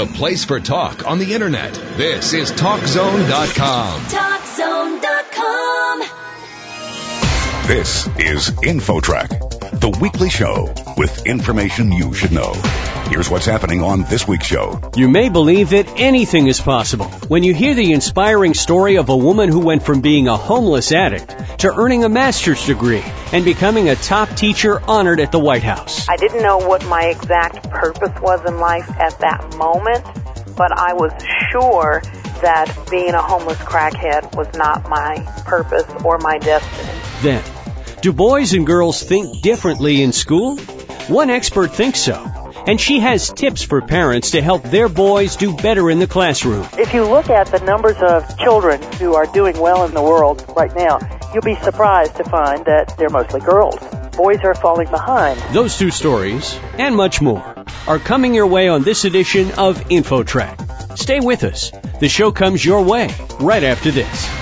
the place for talk on the internet. This is TalkZone.com. TalkZone.com. This is InfoTrack, the weekly show with information you should know. Here's what's happening on this week's show. You may believe that anything is possible when you hear the inspiring story of a woman who went from being a homeless addict to earning a master's degree and becoming a top teacher honored at the White House. I didn't know what my exact purpose was in life at that moment, but I was sure that being a homeless crackhead was not my purpose or my destiny. Then, do boys and girls think differently in school? One expert thinks so and she has tips for parents to help their boys do better in the classroom. If you look at the numbers of children who are doing well in the world right now, you'll be surprised to find that they're mostly girls. Boys are falling behind. Those two stories, and much more, are coming your way on this edition of InfoTrack. Stay with us. The show comes your way right after this.